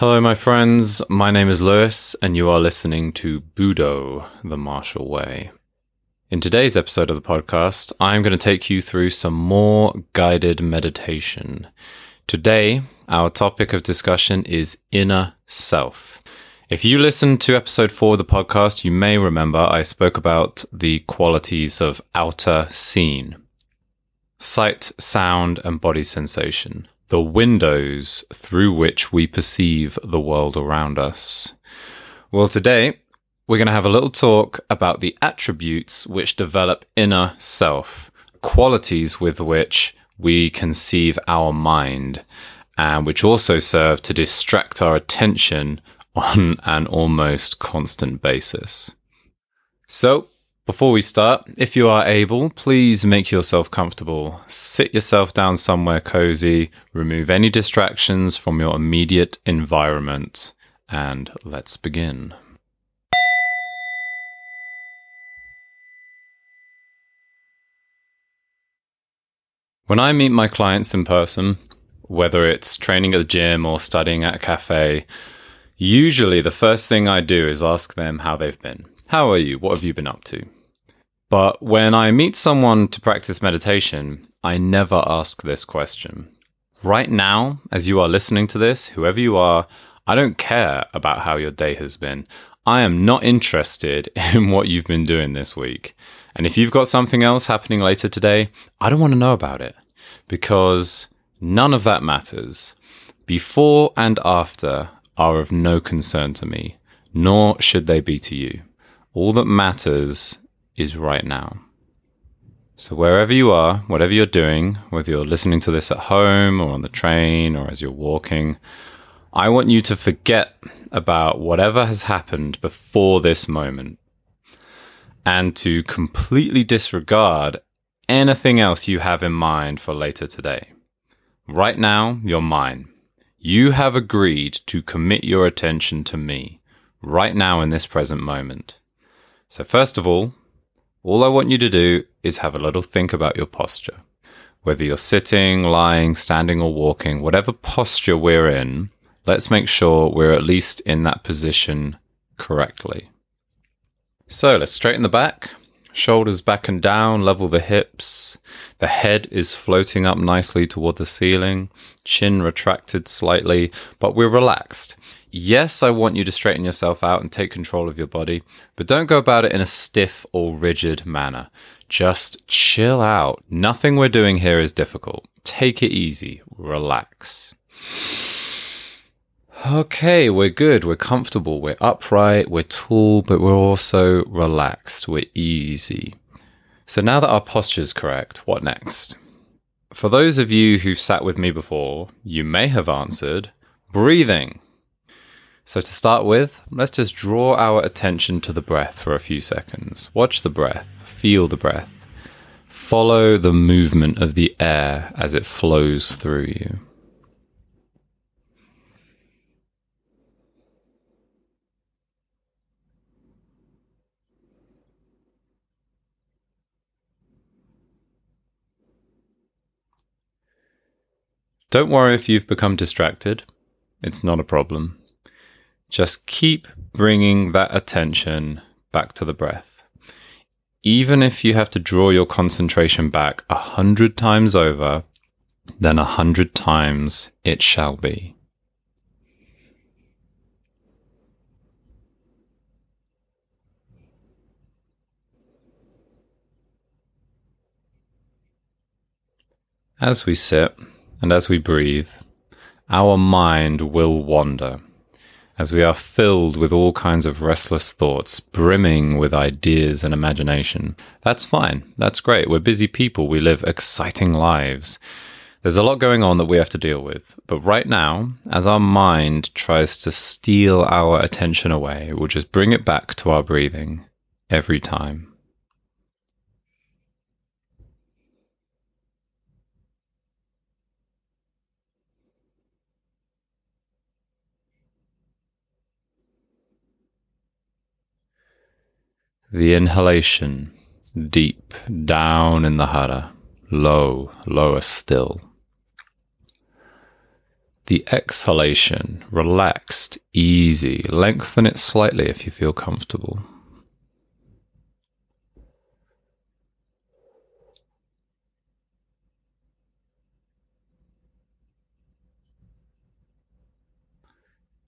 Hello, my friends. My name is Lewis, and you are listening to Budo, the Martial Way. In today's episode of the podcast, I'm going to take you through some more guided meditation. Today, our topic of discussion is inner self. If you listened to episode four of the podcast, you may remember I spoke about the qualities of outer scene sight, sound, and body sensation the windows through which we perceive the world around us. Well, today we're going to have a little talk about the attributes which develop inner self, qualities with which we conceive our mind, and which also serve to distract our attention on an almost constant basis. So, before we start, if you are able, please make yourself comfortable. Sit yourself down somewhere cozy, remove any distractions from your immediate environment, and let's begin. When I meet my clients in person, whether it's training at the gym or studying at a cafe, usually the first thing I do is ask them how they've been. How are you? What have you been up to? But when I meet someone to practice meditation, I never ask this question. Right now, as you are listening to this, whoever you are, I don't care about how your day has been. I am not interested in what you've been doing this week. And if you've got something else happening later today, I don't want to know about it because none of that matters. Before and after are of no concern to me, nor should they be to you. All that matters is right now. So, wherever you are, whatever you're doing, whether you're listening to this at home or on the train or as you're walking, I want you to forget about whatever has happened before this moment and to completely disregard anything else you have in mind for later today. Right now, you're mine. You have agreed to commit your attention to me right now in this present moment. So, first of all, all I want you to do is have a little think about your posture. Whether you're sitting, lying, standing, or walking, whatever posture we're in, let's make sure we're at least in that position correctly. So let's straighten the back, shoulders back and down, level the hips. The head is floating up nicely toward the ceiling, chin retracted slightly, but we're relaxed. Yes, I want you to straighten yourself out and take control of your body, but don't go about it in a stiff or rigid manner. Just chill out. Nothing we're doing here is difficult. Take it easy. Relax. Okay, we're good. We're comfortable. We're upright. We're tall, but we're also relaxed. We're easy. So now that our posture is correct, what next? For those of you who've sat with me before, you may have answered breathing. So, to start with, let's just draw our attention to the breath for a few seconds. Watch the breath, feel the breath, follow the movement of the air as it flows through you. Don't worry if you've become distracted. It's not a problem. Just keep bringing that attention back to the breath. Even if you have to draw your concentration back a hundred times over, then a hundred times it shall be. As we sit and as we breathe, our mind will wander as we are filled with all kinds of restless thoughts, brimming with ideas and imagination. That's fine. That's great. We're busy people. We live exciting lives. There's a lot going on that we have to deal with. But right now, as our mind tries to steal our attention away, we'll just bring it back to our breathing every time. The inhalation, deep down in the hara, low, lower still. The exhalation, relaxed, easy. Lengthen it slightly if you feel comfortable.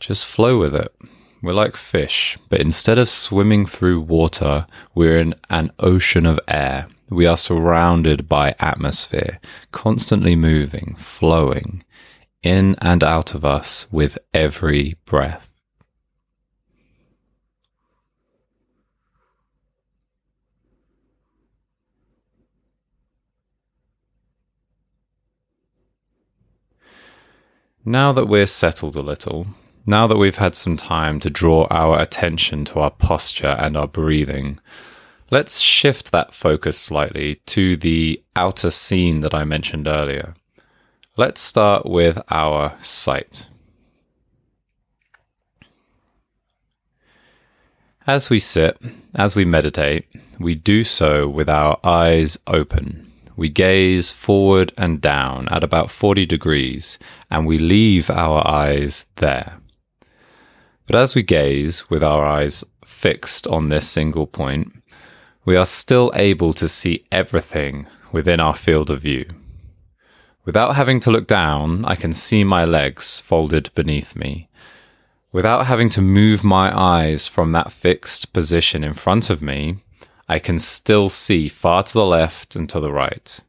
Just flow with it. We're like fish, but instead of swimming through water, we're in an ocean of air. We are surrounded by atmosphere, constantly moving, flowing in and out of us with every breath. Now that we're settled a little, now that we've had some time to draw our attention to our posture and our breathing, let's shift that focus slightly to the outer scene that I mentioned earlier. Let's start with our sight. As we sit, as we meditate, we do so with our eyes open. We gaze forward and down at about 40 degrees, and we leave our eyes there. But as we gaze with our eyes fixed on this single point, we are still able to see everything within our field of view. Without having to look down, I can see my legs folded beneath me. Without having to move my eyes from that fixed position in front of me, I can still see far to the left and to the right.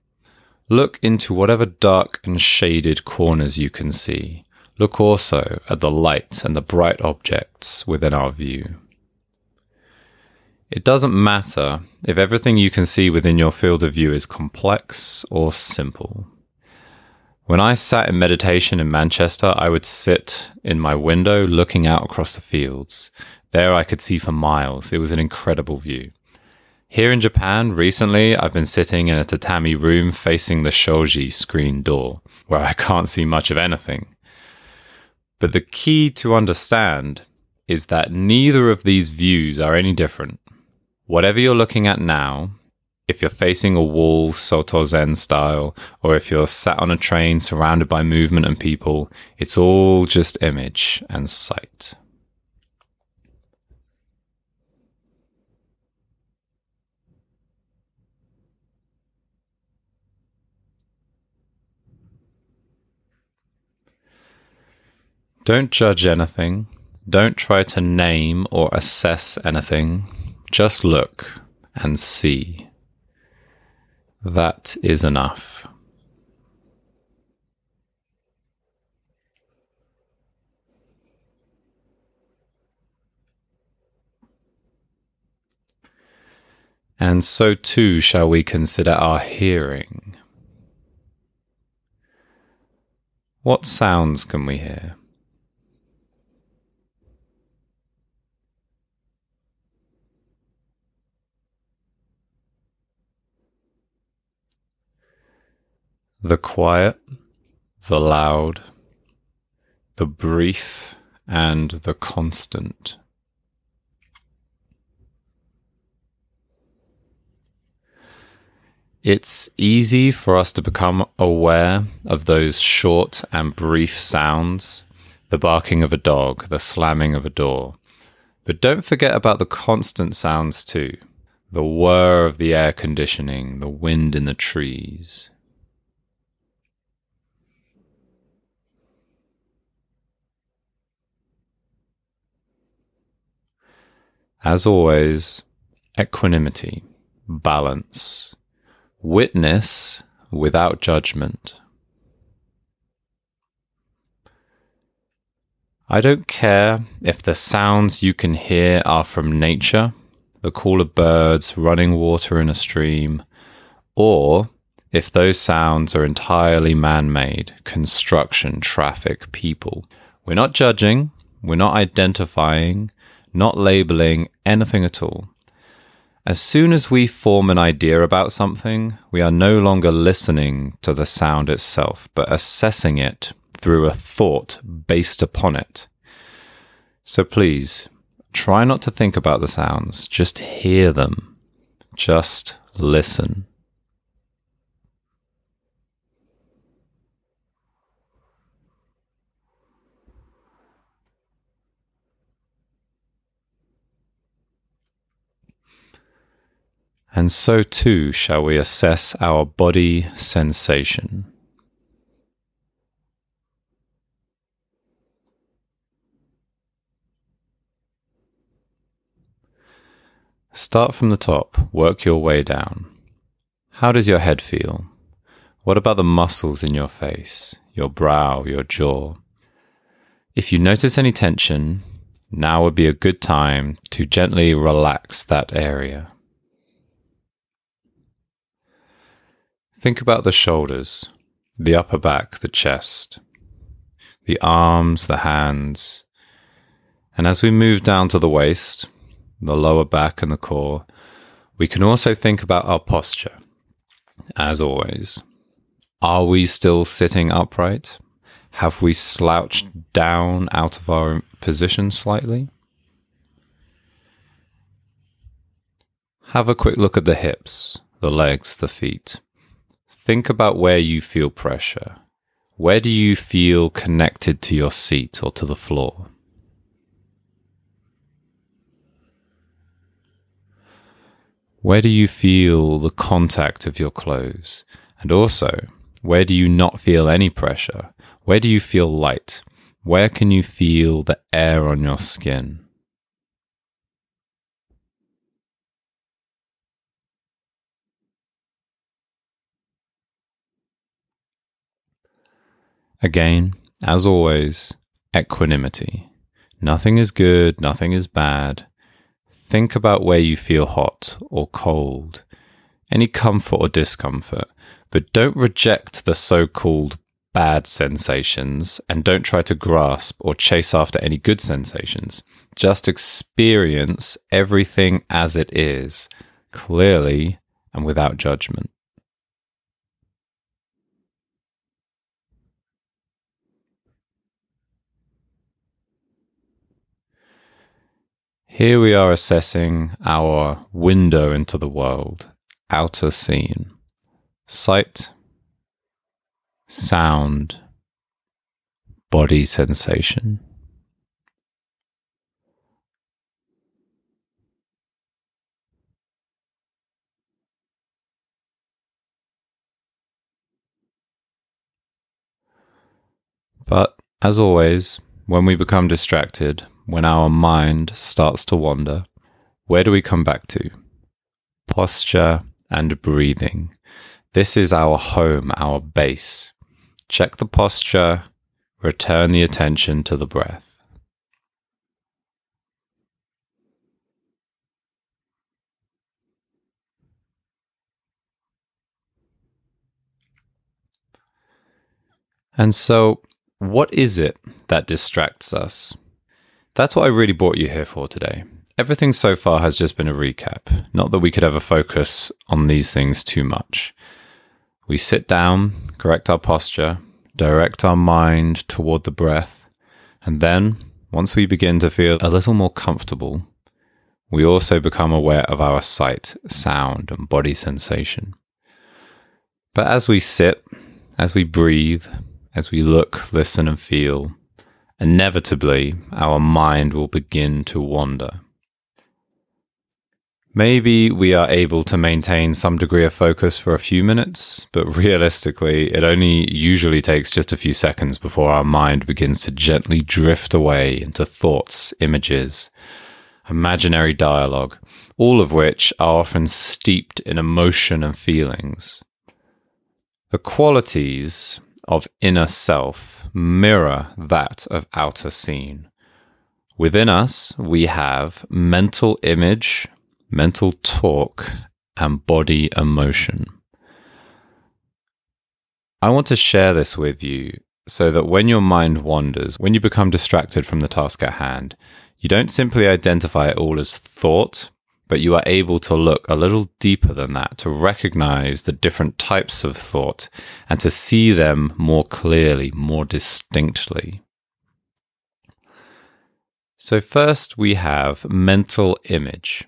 Look into whatever dark and shaded corners you can see. Look also at the light and the bright objects within our view. It doesn't matter if everything you can see within your field of view is complex or simple. When I sat in meditation in Manchester, I would sit in my window looking out across the fields. There I could see for miles. It was an incredible view. Here in Japan, recently, I've been sitting in a tatami room facing the shoji screen door, where I can't see much of anything. But the key to understand is that neither of these views are any different. Whatever you're looking at now, if you're facing a wall, Soto Zen style, or if you're sat on a train surrounded by movement and people, it's all just image and sight. Don't judge anything. Don't try to name or assess anything. Just look and see. That is enough. And so too shall we consider our hearing. What sounds can we hear? The quiet, the loud, the brief, and the constant. It's easy for us to become aware of those short and brief sounds, the barking of a dog, the slamming of a door. But don't forget about the constant sounds too the whir of the air conditioning, the wind in the trees, As always, equanimity, balance, witness without judgment. I don't care if the sounds you can hear are from nature, the call of birds, running water in a stream, or if those sounds are entirely man made, construction, traffic, people. We're not judging, we're not identifying, not labeling anything at all. As soon as we form an idea about something, we are no longer listening to the sound itself, but assessing it through a thought based upon it. So please, try not to think about the sounds, just hear them. Just listen. And so too shall we assess our body sensation. Start from the top, work your way down. How does your head feel? What about the muscles in your face, your brow, your jaw? If you notice any tension, now would be a good time to gently relax that area. Think about the shoulders, the upper back, the chest, the arms, the hands. And as we move down to the waist, the lower back, and the core, we can also think about our posture. As always, are we still sitting upright? Have we slouched down out of our position slightly? Have a quick look at the hips, the legs, the feet. Think about where you feel pressure. Where do you feel connected to your seat or to the floor? Where do you feel the contact of your clothes? And also, where do you not feel any pressure? Where do you feel light? Where can you feel the air on your skin? Again, as always, equanimity. Nothing is good, nothing is bad. Think about where you feel hot or cold, any comfort or discomfort, but don't reject the so called bad sensations and don't try to grasp or chase after any good sensations. Just experience everything as it is, clearly and without judgment. Here we are assessing our window into the world, outer scene, sight, sound, body sensation. But as always, when we become distracted, when our mind starts to wander, where do we come back to? Posture and breathing. This is our home, our base. Check the posture, return the attention to the breath. And so, what is it that distracts us? That's what I really brought you here for today. Everything so far has just been a recap, not that we could ever focus on these things too much. We sit down, correct our posture, direct our mind toward the breath, and then, once we begin to feel a little more comfortable, we also become aware of our sight, sound, and body sensation. But as we sit, as we breathe, as we look, listen, and feel, inevitably our mind will begin to wander. Maybe we are able to maintain some degree of focus for a few minutes, but realistically, it only usually takes just a few seconds before our mind begins to gently drift away into thoughts, images, imaginary dialogue, all of which are often steeped in emotion and feelings. The qualities of inner self mirror that of outer scene. Within us, we have mental image, mental talk, and body emotion. I want to share this with you so that when your mind wanders, when you become distracted from the task at hand, you don't simply identify it all as thought, but you are able to look a little deeper than that to recognize the different types of thought and to see them more clearly, more distinctly. So, first we have mental image.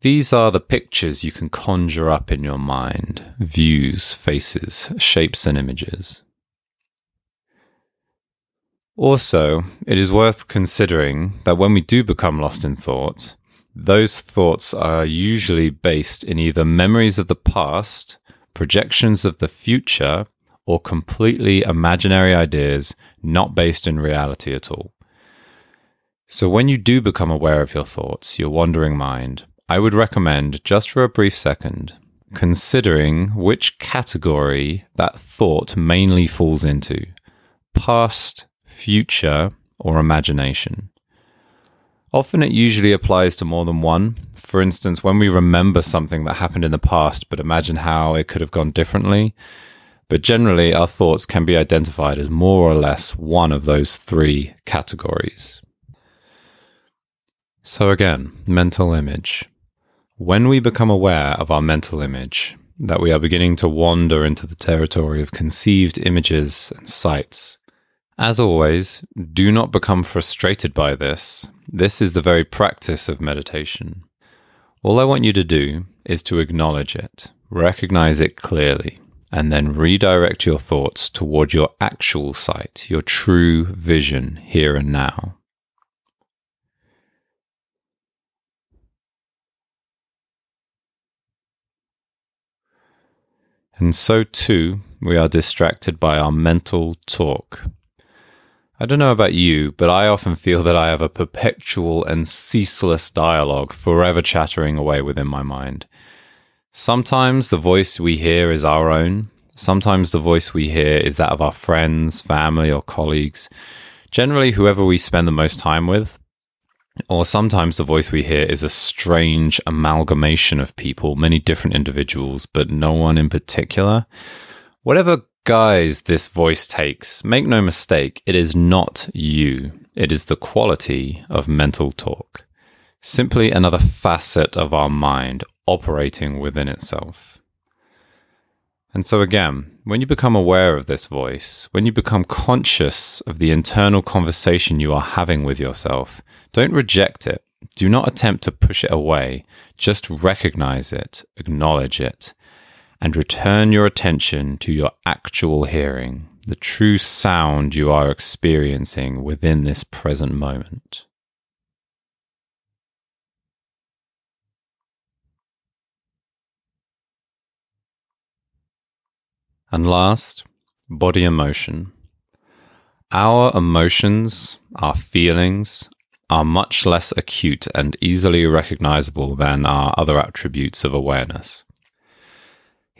These are the pictures you can conjure up in your mind views, faces, shapes, and images. Also, it is worth considering that when we do become lost in thought, those thoughts are usually based in either memories of the past, projections of the future, or completely imaginary ideas not based in reality at all. So, when you do become aware of your thoughts, your wandering mind, I would recommend, just for a brief second, considering which category that thought mainly falls into past, future, or imagination. Often it usually applies to more than one. For instance, when we remember something that happened in the past but imagine how it could have gone differently. But generally, our thoughts can be identified as more or less one of those three categories. So, again, mental image. When we become aware of our mental image, that we are beginning to wander into the territory of conceived images and sights, as always, do not become frustrated by this. This is the very practice of meditation. All I want you to do is to acknowledge it, recognize it clearly, and then redirect your thoughts toward your actual sight, your true vision here and now. And so too, we are distracted by our mental talk. I don't know about you, but I often feel that I have a perpetual and ceaseless dialogue forever chattering away within my mind. Sometimes the voice we hear is our own. Sometimes the voice we hear is that of our friends, family, or colleagues. Generally, whoever we spend the most time with. Or sometimes the voice we hear is a strange amalgamation of people, many different individuals, but no one in particular. Whatever guise this voice takes, make no mistake, it is not you. It is the quality of mental talk. Simply another facet of our mind operating within itself. And so, again, when you become aware of this voice, when you become conscious of the internal conversation you are having with yourself, don't reject it. Do not attempt to push it away. Just recognize it, acknowledge it, and return your attention to your actual hearing, the true sound you are experiencing within this present moment. And last, body emotion. Our emotions, our feelings, are much less acute and easily recognizable than our other attributes of awareness.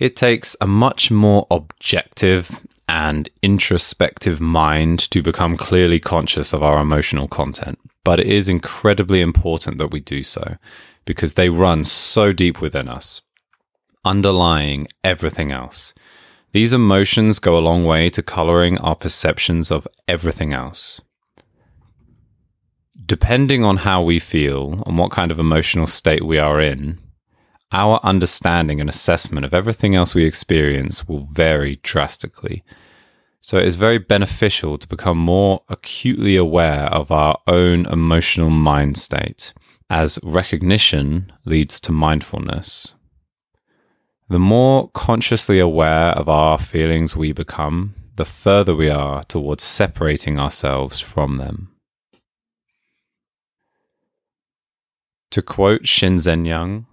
It takes a much more objective and introspective mind to become clearly conscious of our emotional content, but it is incredibly important that we do so because they run so deep within us, underlying everything else. These emotions go a long way to coloring our perceptions of everything else. Depending on how we feel and what kind of emotional state we are in, our understanding and assessment of everything else we experience will vary drastically. So it is very beneficial to become more acutely aware of our own emotional mind state, as recognition leads to mindfulness. The more consciously aware of our feelings we become, the further we are towards separating ourselves from them. To quote Shinzen Young,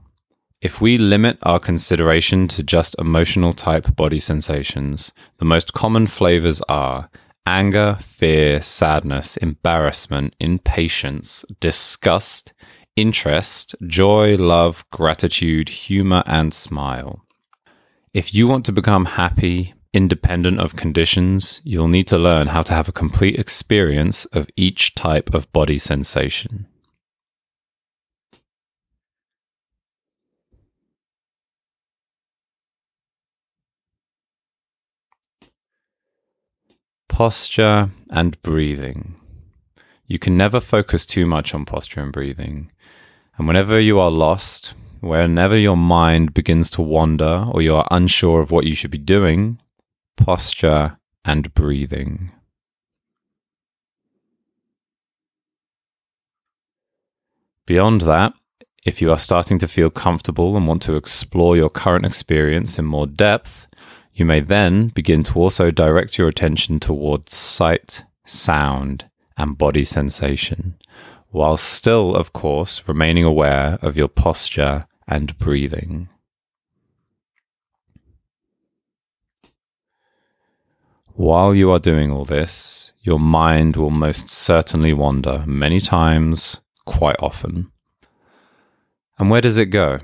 if we limit our consideration to just emotional type body sensations, the most common flavors are anger, fear, sadness, embarrassment, impatience, disgust, interest, joy, love, gratitude, humor, and smile. If you want to become happy, independent of conditions, you'll need to learn how to have a complete experience of each type of body sensation. Posture and breathing. You can never focus too much on posture and breathing. And whenever you are lost, Whenever your mind begins to wander or you are unsure of what you should be doing, posture and breathing. Beyond that, if you are starting to feel comfortable and want to explore your current experience in more depth, you may then begin to also direct your attention towards sight, sound, and body sensation while still, of course, remaining aware of your posture and breathing. While you are doing all this, your mind will most certainly wander many times, quite often. And where does it go?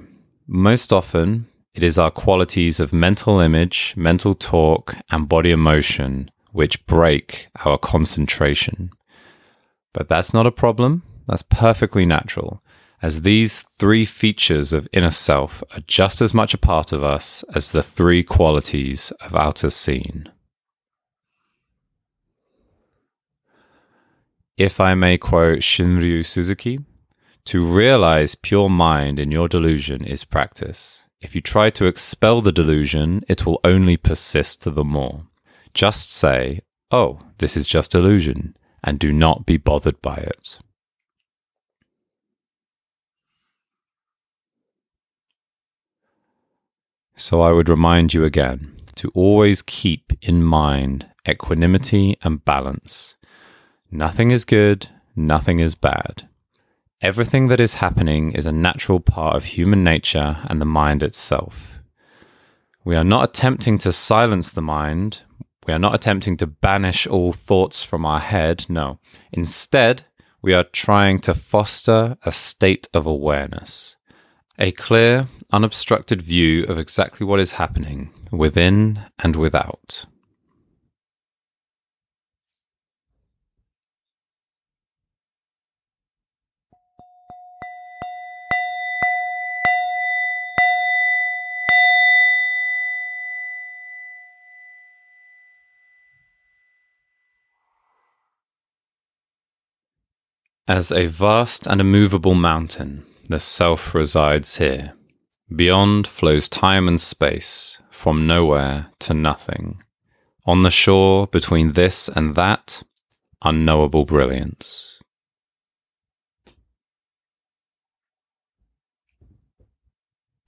Most often, it is our qualities of mental image, mental talk, and body emotion which break our concentration. But that's not a problem. That's perfectly natural, as these three features of inner self are just as much a part of us as the three qualities of outer scene. If I may quote Shunryu Suzuki, to realize pure mind in your delusion is practice. If you try to expel the delusion, it will only persist the more. Just say, oh, this is just illusion, and do not be bothered by it. So I would remind you again to always keep in mind equanimity and balance Nothing is good, nothing is bad. Everything that is happening is a natural part of human nature and the mind itself. We are not attempting to silence the mind. We are not attempting to banish all thoughts from our head. No. Instead, we are trying to foster a state of awareness, a clear, unobstructed view of exactly what is happening within and without. As a vast and immovable mountain, the self resides here. Beyond flows time and space, from nowhere to nothing. On the shore, between this and that, unknowable brilliance.